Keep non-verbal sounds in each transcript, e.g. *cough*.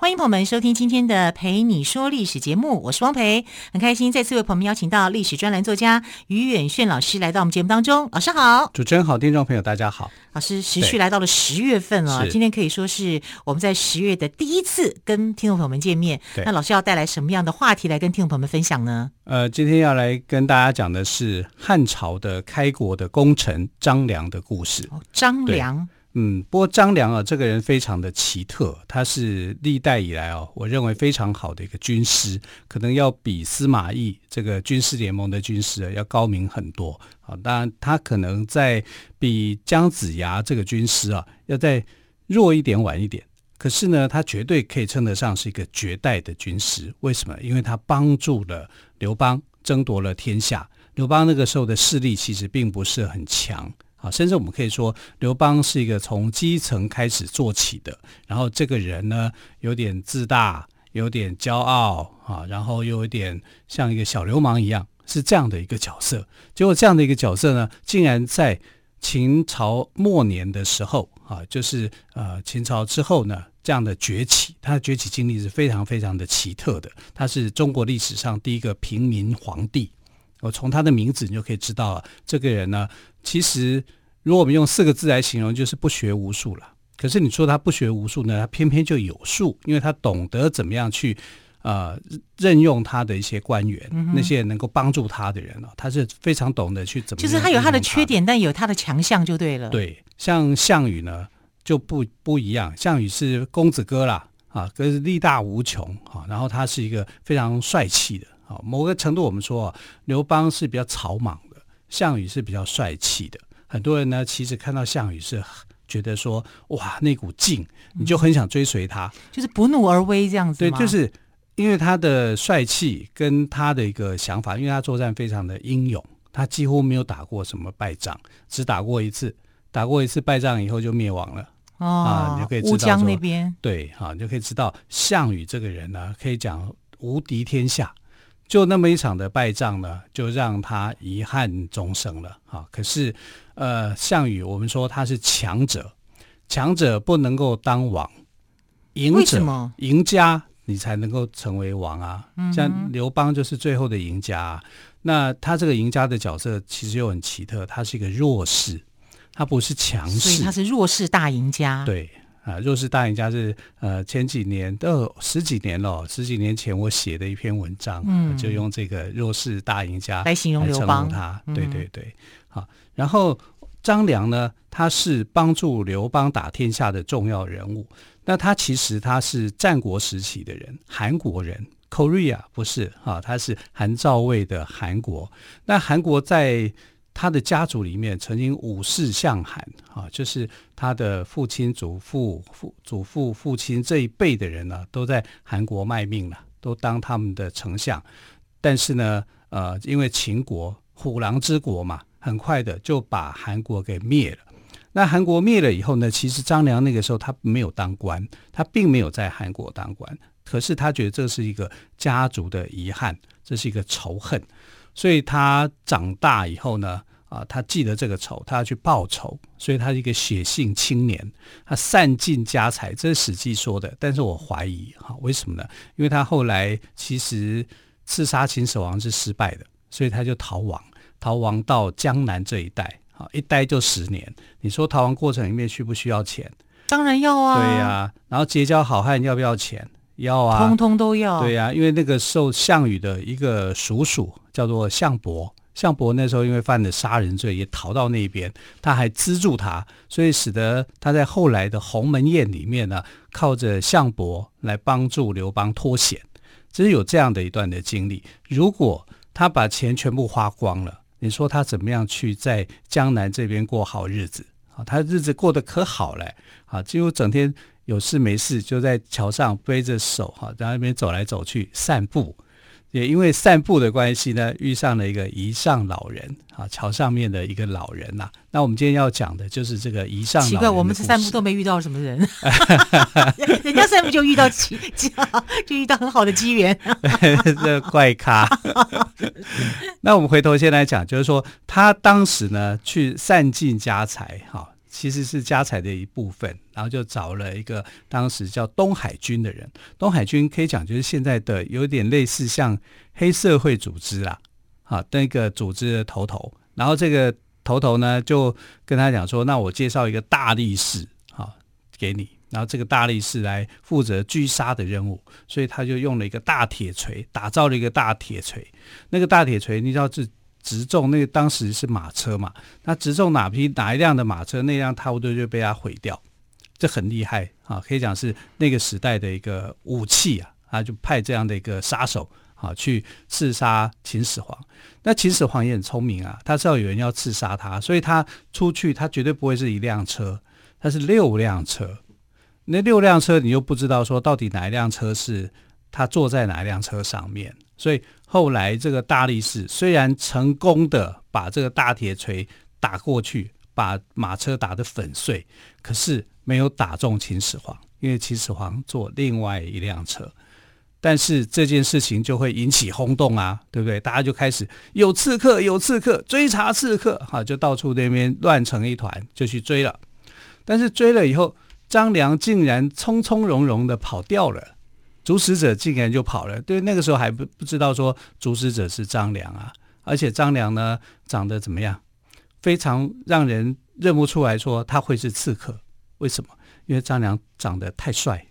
欢迎朋友们收听今天的《陪你说历史》节目，我是汪培，很开心再次为朋友们邀请到历史专栏作家于远炫老师来到我们节目当中。老师好，主持人好，听众朋友大家好。老师，时序来到了十月份了，今天可以说是我们在十月的第一次跟听众朋友们见面。那老师要带来什么样的话题来跟听众朋友们分享呢？呃，今天要来跟大家讲的是汉朝的开国的功臣张良的故事。哦，张良。嗯，不过张良啊，这个人非常的奇特，他是历代以来哦，我认为非常好的一个军师，可能要比司马懿这个军事联盟的军师啊要高明很多啊。当然，他可能在比姜子牙这个军师啊要再弱一点、晚一点，可是呢，他绝对可以称得上是一个绝代的军师。为什么？因为他帮助了刘邦争夺了天下。刘邦那个时候的势力其实并不是很强。啊，甚至我们可以说，刘邦是一个从基层开始做起的，然后这个人呢，有点自大，有点骄傲啊，然后又有点像一个小流氓一样，是这样的一个角色。结果这样的一个角色呢，竟然在秦朝末年的时候啊，就是呃秦朝之后呢，这样的崛起，他的崛起经历是非常非常的奇特的。他是中国历史上第一个平民皇帝。我从他的名字你就可以知道了，这个人呢，其实如果我们用四个字来形容，就是不学无术了。可是你说他不学无术呢，他偏偏就有术，因为他懂得怎么样去呃任用他的一些官员，嗯、那些能够帮助他的人哦，他是非常懂得去怎么。就是他有他的缺点，但有他的强项就对了。对，像项羽呢就不不一样，项羽是公子哥啦，啊，可是力大无穷啊，然后他是一个非常帅气的。啊，某个程度我们说啊，刘邦是比较草莽的，项羽是比较帅气的。很多人呢，其实看到项羽是觉得说，哇，那股劲，你就很想追随他，嗯，就是不怒而威这样子。对，就是因为他的帅气跟他的一个想法，因为他作战非常的英勇，他几乎没有打过什么败仗，只打过一次，打过一次败仗以后就灭亡了。哦，啊，你就可以知道乌江那边。对，哈，你就可以知道项羽这个人呢，可以讲无敌天下。就那么一场的败仗呢，就让他遗憾终生了。哈，可是，呃，项羽，我们说他是强者，强者不能够当王，赢者赢家你才能够成为王啊。像刘邦就是最后的赢家啊。那他这个赢家的角色其实又很奇特，他是一个弱势，他不是强势，所以他是弱势大赢家。对。啊，弱势大赢家是呃前几年都十几年了，十几年前我写的一篇文章，嗯，就用这个弱势大赢家来形容刘邦他，对对对，好，然后张良呢，他是帮助刘邦打天下的重要人物，那他其实他是战国时期的人，韩国人，Korea 不是啊，他是韩赵魏的韩国，那韩国在。他的家族里面曾经五世相韩啊，就是他的父亲、祖父、父祖父、父亲这一辈的人呢、都在韩国卖命了，都当他们的丞相。但是呢，呃，因为秦国虎狼之国嘛，很快的就把韩国给灭了。那韩国灭了以后呢，其实张良那个时候他没有当官，他并没有在韩国当官，可是他觉得这是一个家族的遗憾，这是一个仇恨。所以他长大以后呢，啊，他记得这个仇，他要去报仇，所以他是一个血性青年，他散尽家财，这是《史记》说的。但是我怀疑，哈，为什么呢？因为他后来其实刺杀秦始皇是失败的，所以他就逃亡，逃亡到江南这一带，啊，一待就十年。你说逃亡过程里面需不需要钱？当然要啊。对呀、啊，然后结交好汉要不要钱？要啊，通通都要。对呀、啊，因为那个受项羽的一个叔叔叫做项伯，项伯那时候因为犯了杀人罪，也逃到那边，他还资助他，所以使得他在后来的鸿门宴里面呢，靠着项伯来帮助刘邦脱险，只是有这样的一段的经历。如果他把钱全部花光了，你说他怎么样去在江南这边过好日子？啊，他日子过得可好了，啊，几乎整天。有事没事就在桥上背着手哈，在那边走来走去散步。也因为散步的关系呢，遇上了一个遗上老人啊，桥上面的一个老人呐、啊。那我们今天要讲的就是这个遗上老人。奇怪，我们这散步都没遇到什么人，*laughs* 人家散步就遇到机，*laughs* 就遇到很好的机缘。*laughs* 这怪咖。那我们回头先来讲，就是说他当时呢去散尽家财，哈。其实是家财的一部分，然后就找了一个当时叫东海军的人。东海军可以讲就是现在的有点类似像黑社会组织啦，啊，那个组织的头头。然后这个头头呢就跟他讲说：“那我介绍一个大力士，啊，给你。然后这个大力士来负责狙杀的任务，所以他就用了一个大铁锤，打造了一个大铁锤。那个大铁锤，你知道是。”直中那当时是马车嘛，那直中哪匹哪一辆的马车，那辆差不多就被他毁掉，这很厉害啊，可以讲是那个时代的一个武器啊，他就派这样的一个杀手啊去刺杀秦始皇。那秦始皇也很聪明啊，他知道有人要刺杀他，所以他出去他绝对不会是一辆车，他是六辆车。那六辆车你又不知道说到底哪一辆车是他坐在哪一辆车上面。所以后来这个大力士虽然成功的把这个大铁锤打过去，把马车打得粉碎，可是没有打中秦始皇，因为秦始皇坐另外一辆车。但是这件事情就会引起轰动啊，对不对？大家就开始有刺客，有刺客，追查刺客，哈，就到处那边乱成一团，就去追了。但是追了以后，张良竟然从从容容的跑掉了。主使者竟然就跑了，对，那个时候还不不知道说主使者是张良啊，而且张良呢长得怎么样，非常让人认不出来说他会是刺客，为什么？因为张良长得太帅，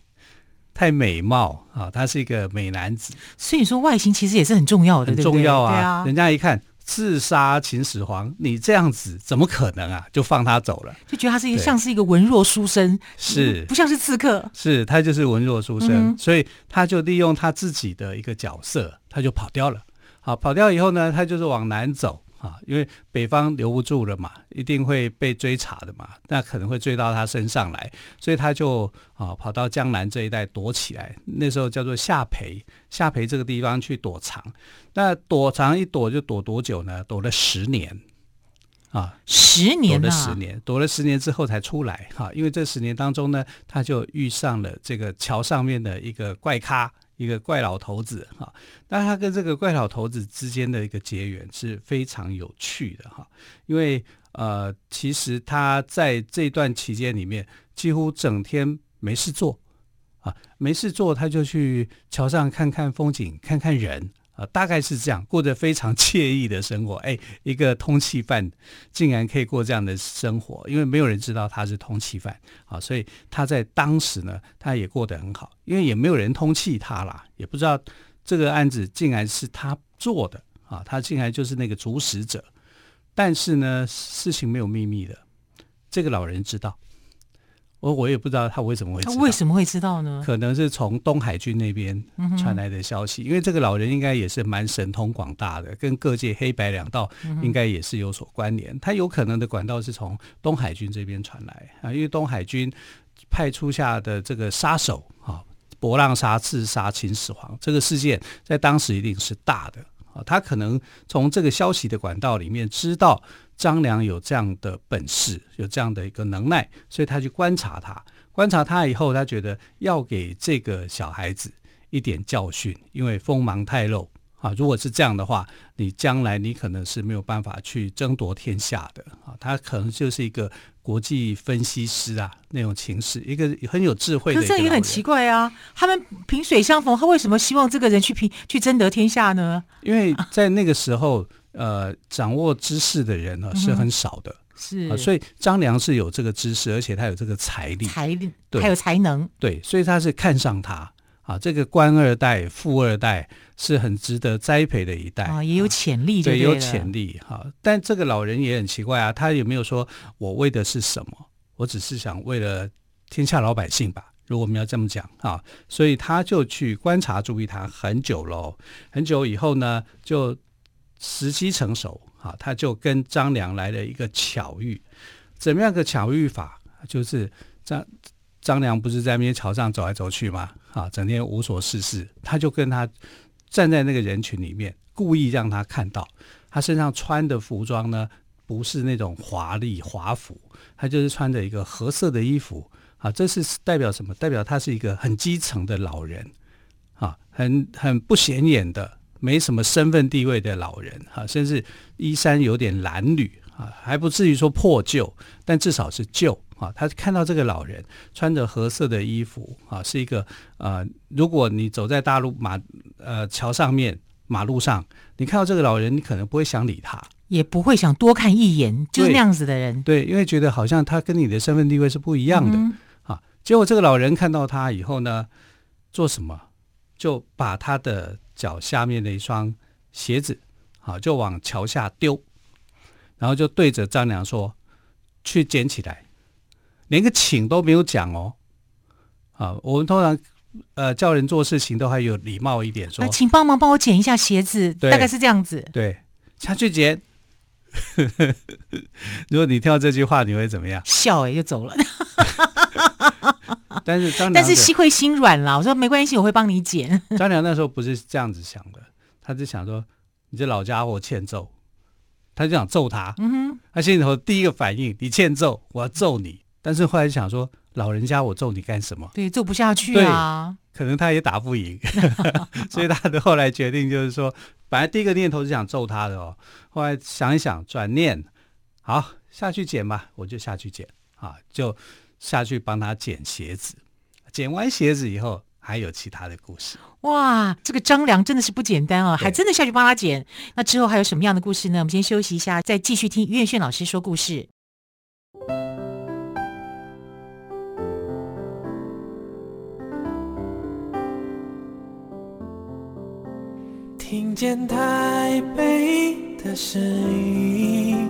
太美貌啊，他是一个美男子，所以说外形其实也是很重要的，很重要啊，啊，人家一看。刺杀秦始皇，你这样子怎么可能啊？就放他走了，就觉得他是一个像是一个文弱书生，是不像是刺客？是他就是文弱书生，嗯，所以他就利用他自己的一个角色，他就跑掉了。好，跑掉以后呢，他就是往南走。啊，因为北方留不住了嘛，一定会被追查的嘛，那可能会追到他身上来，所以他就啊跑到江南这一带躲起来。那时候叫做下邳，下邳这个地方去躲藏。那躲藏一躲就躲多久呢？躲了十年啊，十年，躲了十年，躲了十年之后才出来。哈，因为这十年当中呢，他就遇上了这个桥上面的一个怪咖。一个怪老头子哈，那他跟这个怪老头子之间的一个结缘是非常有趣的哈，因为呃，其实他在这段期间里面几乎整天没事做啊，没事做他就去桥上看看风景，看看人。啊，大概是这样，过着非常惬意的生活。哎，一个通缉犯竟然可以过这样的生活，因为没有人知道他是通缉犯啊，所以他在当时呢，他也过得很好，因为也没有人通缉他啦，也不知道这个案子竟然是他做的啊，他竟然就是那个主使者。但是呢，事情没有秘密的，这个老人知道。我我也不知道他为什么会知道，他为什么会知道呢？可能是从东海军那边传来的消息，嗯、因为这个老人应该也是蛮神通广大的，跟各界黑白两道应该也是有所关联。嗯、他有可能的管道是从东海军这边传来啊，因为东海军派出下的这个杀手啊，博浪沙刺杀秦始皇这个事件，在当时一定是大的啊，他可能从这个消息的管道里面知道。张良有这样的本事，有这样的一个能耐，所以他去观察他。观察他以后，他觉得要给这个小孩子一点教训，因为锋芒太露啊。如果是这样的话，你将来你可能是没有办法去争夺天下的啊。他可能就是一个国际分析师啊，那种情势，一个很有智慧的。可是这也很奇怪啊，他们萍水相逢，他为什么希望这个人去拼去争得天下呢？因为在那个时候。呃，掌握知识的人呢是很少的，嗯、是、呃，所以张良是有这个知识，而且他有这个财力，财力，对，还有才能，对，所以他是看上他。啊，这个官二代、富二代是很值得栽培的一代。啊，也有潜力对，对，有潜力哈、啊。但这个老人也很奇怪啊，他有没有说我为的是什么？我只是想为了天下老百姓吧。如果我们要这么讲啊，所以他就去观察、注意他很久喽，很久以后呢，就。时机成熟，啊，他就跟张良来了一个巧遇。怎么样个巧遇法？就是张张良不是在那边桥上走来走去吗？啊，整天无所事事，他就跟他站在那个人群里面，故意让他看到他身上穿的服装呢，不是那种华丽华服，他就是穿着一个褐色的衣服啊，这是代表什么？代表他是一个很基层的老人啊，很很不显眼的，没什么身份地位的老人啊，甚至衣衫有点褴褛啊，还不至于说破旧，但至少是旧。啊，他看到这个老人穿着褐色的衣服啊，是一个呃，如果你走在大路马呃桥上面马路上，你看到这个老人，你可能不会想理他，也不会想多看一眼，就是那样子的人。对，因为觉得好像他跟你的身份地位是不一样的、嗯、啊。结果这个老人看到他以后呢，做什么？就把他的脚下面的一双鞋子好，就往桥下丢，然后就对着张良说：“去捡起来。”连个请都没有讲哦，啊，我们通常呃叫人做事情都还有礼貌一点说，请帮忙帮我捡一下鞋子，大概是这样子。对，下去捡。*laughs* 如果你听到这句话，你会怎么样？笑哎、欸，就走了。但是张，但是心会心软了。我说没关系，我会帮你捡。*laughs* 张良那时候不是这样子想的，他就想说你这老家伙欠揍，他就想揍他。嗯哼，他心里头第一个反应，你欠揍，我要揍你。但是后来想说，老人家我揍你干什么？对，揍不下去啊。可能他也打不赢，*laughs* 所以他的后来决定就是说，本来第一个念头是想揍他的哦，后来想一想，转念，好，下去捡吧，我就下去捡啊，就下去帮他捡鞋子。捡完鞋子以后，还有其他的故事。哇，这个张良真的是不简单哦，还真的下去帮他捡。那之后还有什么样的故事呢？我们先休息一下，再继续听于远炫老师说故事。听见台北的声音，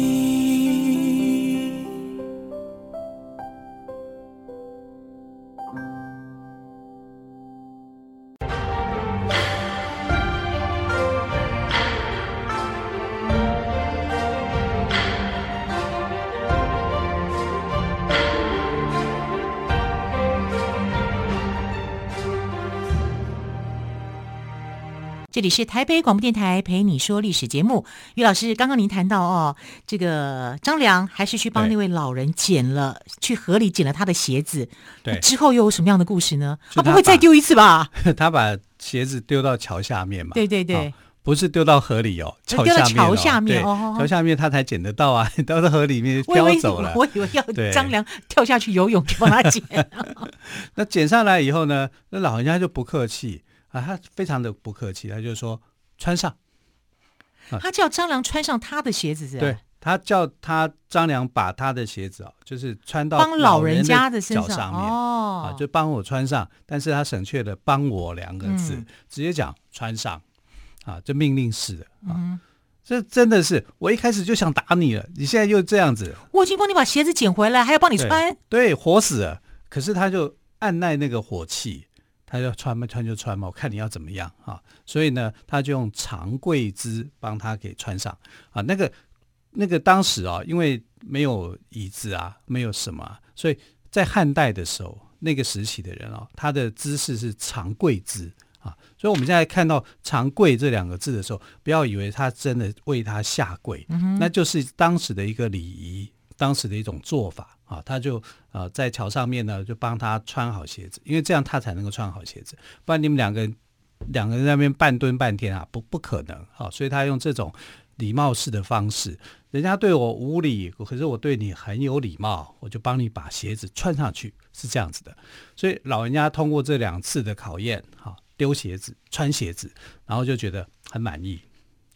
这里是台北广播电台陪你说历史节目，于老师，刚刚您谈到哦，这个张良还是去帮那位老人捡了，去河里捡了他的鞋子，对，之后又有什么样的故事呢？他，他不会再丢一次吧？*laughs* 他把鞋子丢到桥下面嘛？对对对，哦、不是丢到河里哦，桥下面、哦、丢到桥下面哦，桥下面他才捡得到啊，*laughs* 掉到河里面飘走了。我以为要张良跳下去游泳去帮他捡。*laughs* 那捡上来以后呢，那老人家就不客气。啊，他非常的不客气，他就说穿上。他叫张良穿上他的鞋子是吧？对，他叫他张良把他的鞋子哦，就是穿到帮老人家的身上哦，啊，就帮我穿上。但是他省却了“帮我”两个字，嗯、直接讲穿上。啊，这命令式的啊，嗯、这真的是我一开始就想打你了，你现在又这样子。我已经帮你把鞋子捡回来，还要帮你穿。对，对，火死了。可是他就按耐那个火气。他要穿嘛，穿就穿嘛，我看你要怎么样啊？所以呢，他就用长跪姿帮他给穿上啊。那个那个当时啊，因为没有椅子啊，没有什么啊，所以在汉代的时候，那个时期的人啊，他的姿势是长跪姿啊。所以我们现在看到“长跪”这两个字的时候，不要以为他真的为他下跪，嗯，那就是当时的一个礼仪，当时的一种做法。啊，他就呃在桥上面呢，就帮他穿好鞋子，因为这样他才能够穿好鞋子，不然你们两个人两个人在那边半蹲半天啊，不不可能。好，所以他用这种礼貌式的方式，人家对我无礼，可是我对你很有礼貌，我就帮你把鞋子穿上去，是这样子的。所以老人家通过这两次的考验，哈，丢鞋子、穿鞋子，然后就觉得很满意。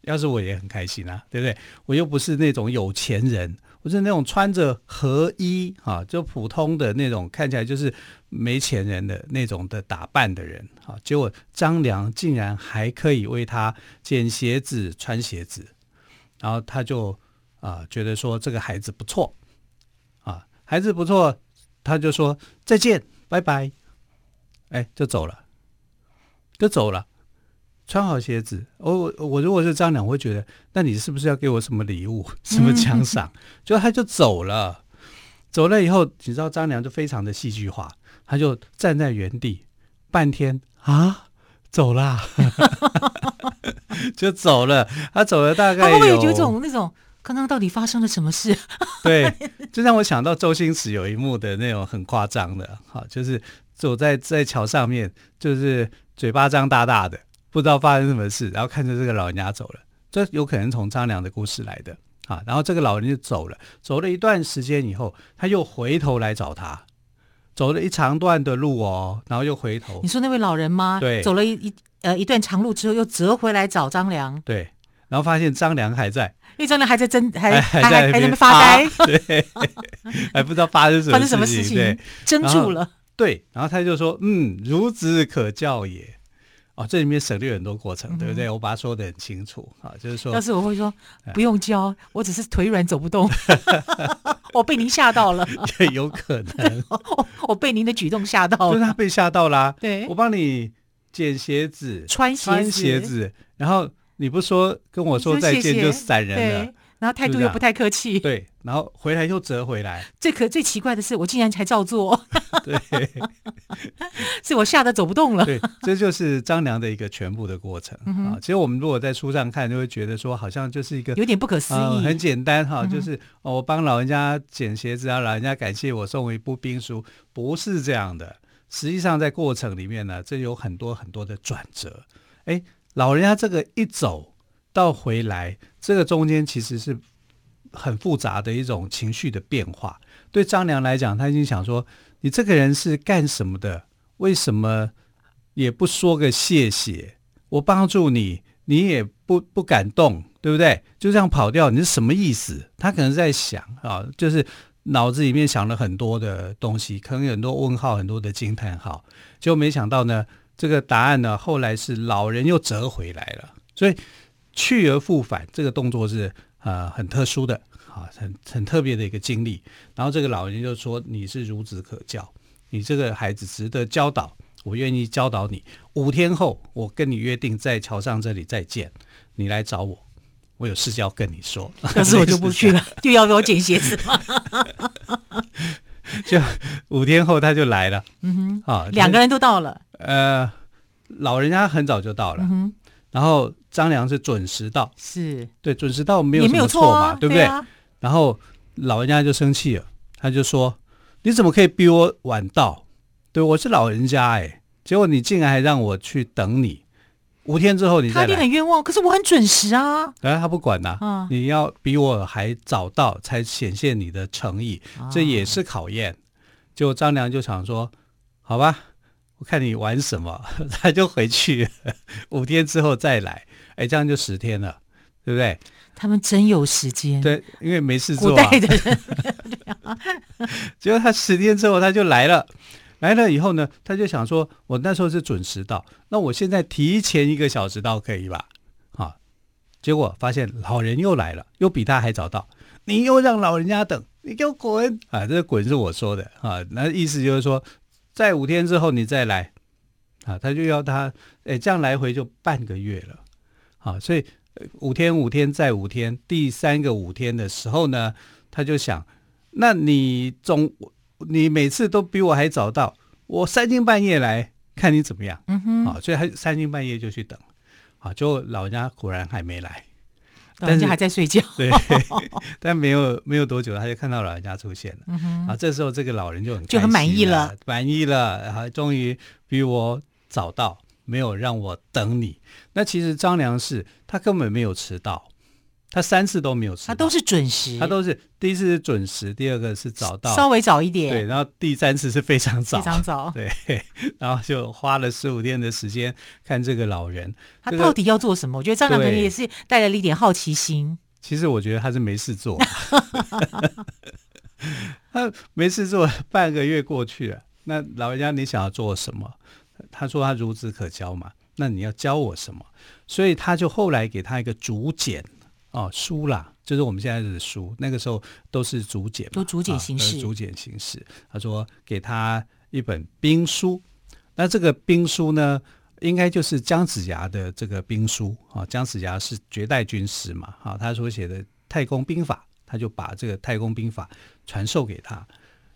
要是我也很开心啊，对不对？我又不是那种有钱人。不是那种穿着和衣啊，就普通的那种看起来就是没钱人的那种的打扮的人啊，结果张良竟然还可以为他捡鞋子、穿鞋子，然后他就啊觉得说这个孩子不错啊，孩子不错，他就说再见，拜拜，哎，就走了，就走了。穿好鞋子，我我如果是张良，我会觉得，那你是不是要给我什么礼物、什么奖赏？就他就走了，走了以后，你知道张良就非常的戏剧化，他就站在原地半天啊，走了，*laughs* 就走了，他走了大概会不会有种那种刚刚到底发生了什么事？*laughs* 对，就让我想到周星驰有一幕的那种很夸张的，好，就是走在在桥上面，就是嘴巴张大大的。不知道发生什么事，然后看着这个老人家走了，这有可能从张良的故事来的啊。然后这个老人就走了，走了一段时间以后，他又回头来找他，走了一长段的路哦，然后又回头。你说那位老人吗？对，走了一一呃一段长路之后，又折回来找张良。对，然后发现张良还在，因为张良还在争，还还还在那边发呆，啊、对，*laughs* 还不知道发生什么 *laughs* 发生什么事情，对，怔住了。对，然后他就说：“嗯，孺子可教也。”哦，这里面省略很多过程，嗯、对不对？我把它说的很清楚啊，就是说，要是我会说不用教，嗯、我只是腿软走不动，*laughs* 我被您吓到了，*laughs* 也有可能，*laughs* 我被您的举动吓到了，就是他被吓到啦、啊。对，我帮你捡鞋子，穿鞋子，穿鞋子，然后你不说跟我说再见就闪人了。然后态度又不太客气，对，然后回来又折回来。*laughs* 最可最奇怪的是，我竟然还照做，*laughs* 对，*laughs* 是我吓得走不动了。对，这就是张良的一个全部的过程、嗯、啊。其实我们如果在书上看，就会觉得说，好像就是一个有点不可思议，呃、很简单哈、啊，就是、哦、我帮老人家捡鞋子啊，老人家感谢我送我一部兵书，不是这样的。实际上在过程里面呢，这有很多很多的转折。哎，老人家这个一走。到回来，这个中间其实是很复杂的一种情绪的变化。对张良来讲，他已经想说：“你这个人是干什么的？为什么也不说个谢谢？我帮助你，你也不不敢动，对不对？就这样跑掉，你是什么意思？”他可能在想啊，就是脑子里面想了很多的东西，可能有很多问号，很多的惊叹号。结果没想到呢，这个答案呢，后来是老人又折回来了，所以。去而复返，这个动作是呃很特殊的啊，很很特别的一个经历。然后这个老人就说：“你是孺子可教，你这个孩子值得教导，我愿意教导你。五天后，我跟你约定在桥上这里再见，你来找我，我有事要跟你说。*laughs* 可是我就不去了，就要给我捡鞋子 *laughs* 就五天后他就来了，嗯哼，啊，两个人都到了。呃，老人家很早就到了，然后。张良是准时到，是对准时到没有什么错嘛，错啊、对不对？对啊、然后老人家就生气了，他就说：“你怎么可以比我晚到？对，我是老人家哎，结果你竟然还让我去等你五天之后你他一定很冤枉。可是我很准时啊，哎，他不管呐、你要比我还早到才显现你的诚意，这也是考验。就、张良就想说：好吧，我看你玩什么，*laughs* 他就回去，*laughs* 五天之后再来。”哎，这样就十天了，对不对？他们真有时间。对，因为没事做、啊。古代的人，*laughs* 结果他十天之后他就来了，来了以后呢，他就想说，我那时候是准时到，那我现在提前一个小时到可以吧？啊，结果发现老人又来了，又比他还早到，你又让老人家等，你给我滚！啊，这个滚是我说的啊，那意思就是说，在五天之后你再来，啊，他就要他，哎，这样来回就半个月了。啊，所以五天五天再五天，第三个五天的时候呢，他就想，那你总你每次都比我还早到，我三更半夜来看你怎么样？嗯哼，啊，所以他三更半夜就去等，啊，就老人家果然还没来，老人家还在睡觉，对，*laughs* 但没有没有多久，他就看到老人家出现了，嗯，啊，这时候这个老人就很就很满意了，满意了，然后终于比我早到。没有让我等你，那其实张良是他根本没有迟到，他三次都没有他都是准时，他都是第一次是准时，第二个是早到，稍微早一点，对，然后第三次是非常早，非常早，*laughs* 对，然后就花了十五天的时间看这个老人，他到底要做什么？这个、我觉得张良可能也是带来了一点好奇心。其实我觉得他是没事做，*laughs* 他没事做，半个月过去了，那老人家你想要做什么？他说他孺子可教嘛，那你要教我什么？所以他就后来给他一个竹简哦，书啦，就是我们现在的书，那个时候都是竹简，都竹简形式，竹简形式。他说给他一本兵书，那这个兵书呢，应该就是姜子牙的这个兵书啊。姜子牙是绝代军师嘛，啊，他所写的《太公兵法》，他就把这个《太公兵法》传授给他。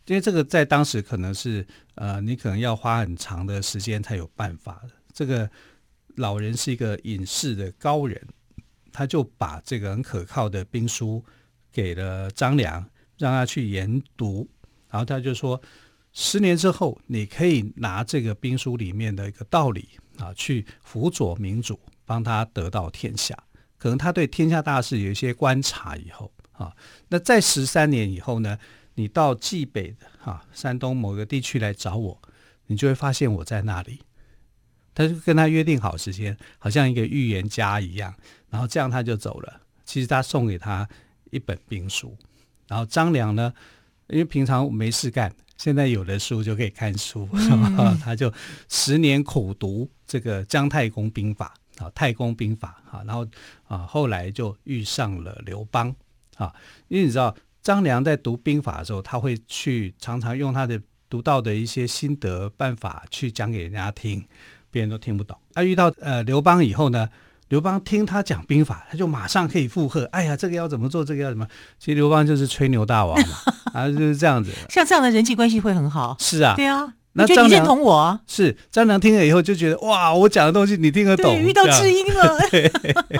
因为这个在当时可能是呃，你可能要花很长的时间才有办法的。这个老人是一个隐士的高人，他就把这个很可靠的兵书给了张良，让他去研读。然后他就说，十年之后，你可以拿这个兵书里面的一个道理啊，去辅佐明主，帮他得到天下。可能他对天下大事有一些观察以后啊，那在十三年以后呢？你到冀北的哈山东某个地区来找我，你就会发现我在那里。他就跟他约定好时间，好像一个预言家一样。然后这样他就走了。其实他送给他一本兵书。然后张良呢，因为平常没事干，现在有了书就可以看书，嗯、他就十年苦读这个《姜太公兵法》啊，《太公兵法》啊，然后啊后来就遇上了刘邦啊，因为你知道。张良在读兵法的时候，他会去常常用他的读到的一些心得办法去讲给人家听，别人都听不懂。他遇到呃刘邦以后呢，刘邦听他讲兵法，他就马上可以附和。哎呀，这个要怎么做？这个要怎么？其实刘邦就是吹牛大王嘛，*laughs* 啊就是这样子。像这样的人际关系会很好。是啊，对啊。那张良认同我？是张良听了以后就觉得哇，我讲的东西你听得懂。对，遇到知音了。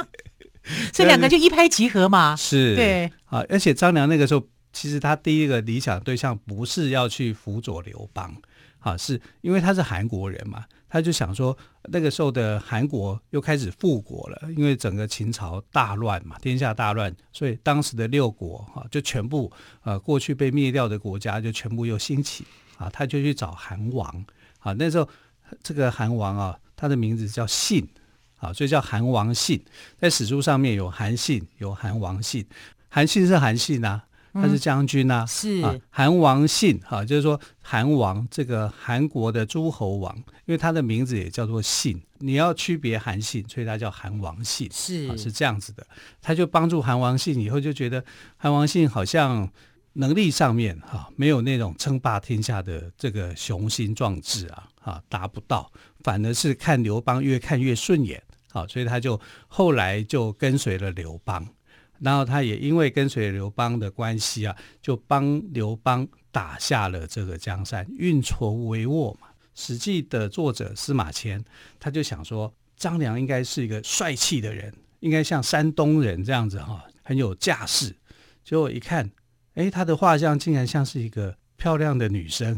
*laughs* 这 *laughs* 两个就一拍即合嘛，是，对啊，而且张良那个时候，其实他第一个理想对象不是要去辅佐刘邦，啊，是因为他是韩国人嘛，他就想说，那个时候的韩国又开始复国了，因为整个秦朝大乱嘛，天下大乱，所以当时的六国哈就全部呃过去被灭掉的国家就全部又兴起啊，他就去找韩王啊，那时候这个韩王啊，他的名字叫信。啊，所以叫韩王信，在史书上面有韩信，有韩王信。韩信是韩信啊，他是将军啊。嗯、是啊，韩王信哈、啊，就是说韩王这个韩国的诸侯王，因为他的名字也叫做信，你要区别韩信，所以他叫韩王信。是啊，是这样子的。他就帮助韩王信以后，就觉得韩王信好像能力上面哈、啊，没有那种称霸天下的这个雄心壮志啊，啊，达不到，反而是看刘邦越看越顺眼。好，所以他就后来就跟随了刘邦，然后他也因为跟随刘邦的关系啊，就帮刘邦打下了这个江山，运筹帷幄嘛。《史记》的作者司马迁他就想说，张良应该是一个帅气的人，应该像山东人这样子哈，很有架势。结果一看，哎，他的画像竟然像是一个。漂亮的女生，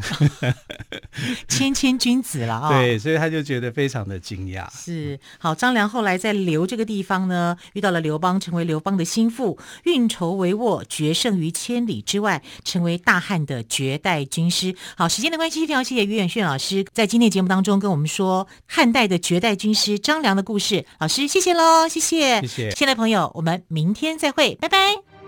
*laughs* 谦谦君子了啊、*laughs* 哦！对，所以他就觉得非常的惊讶。是好，张良后来在刘这个地方呢，遇到了刘邦，成为刘邦的心腹，运筹帷幄，决胜于千里之外，成为大汉的绝代军师。好，时间的关系，非常谢谢于远炫老师在今天节目当中跟我们说汉代的绝代军师张良的故事。老师，谢谢喽，谢谢，谢谢，亲爱的朋友，我们明天再会，拜拜。